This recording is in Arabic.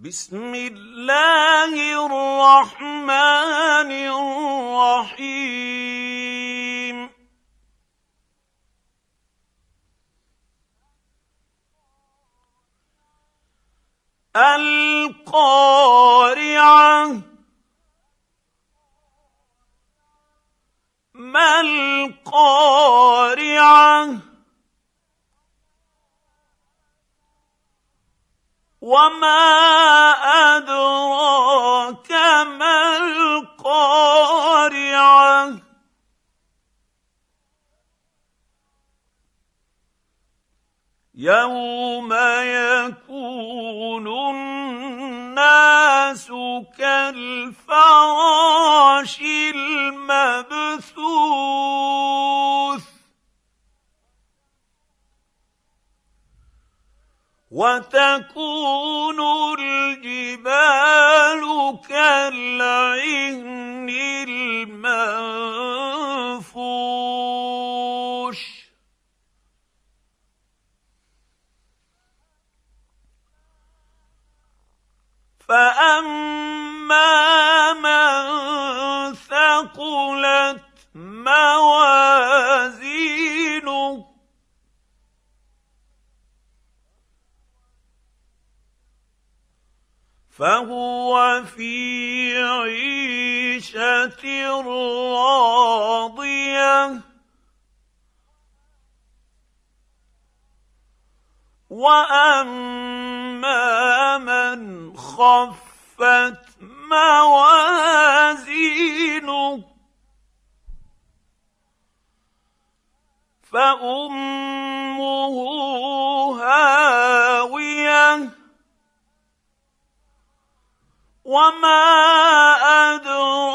بسم الله الرحمن الرحيم. القارعة. ما القارعة؟ وما ادراك ما القارعه يوم يكون الناس كالفراش وتكون الجبال كالعهن المنفوش. فاما من ثقلت موازينه فهو في عيشة راضية. وأما من خفت موازينه فأمه وما ادراك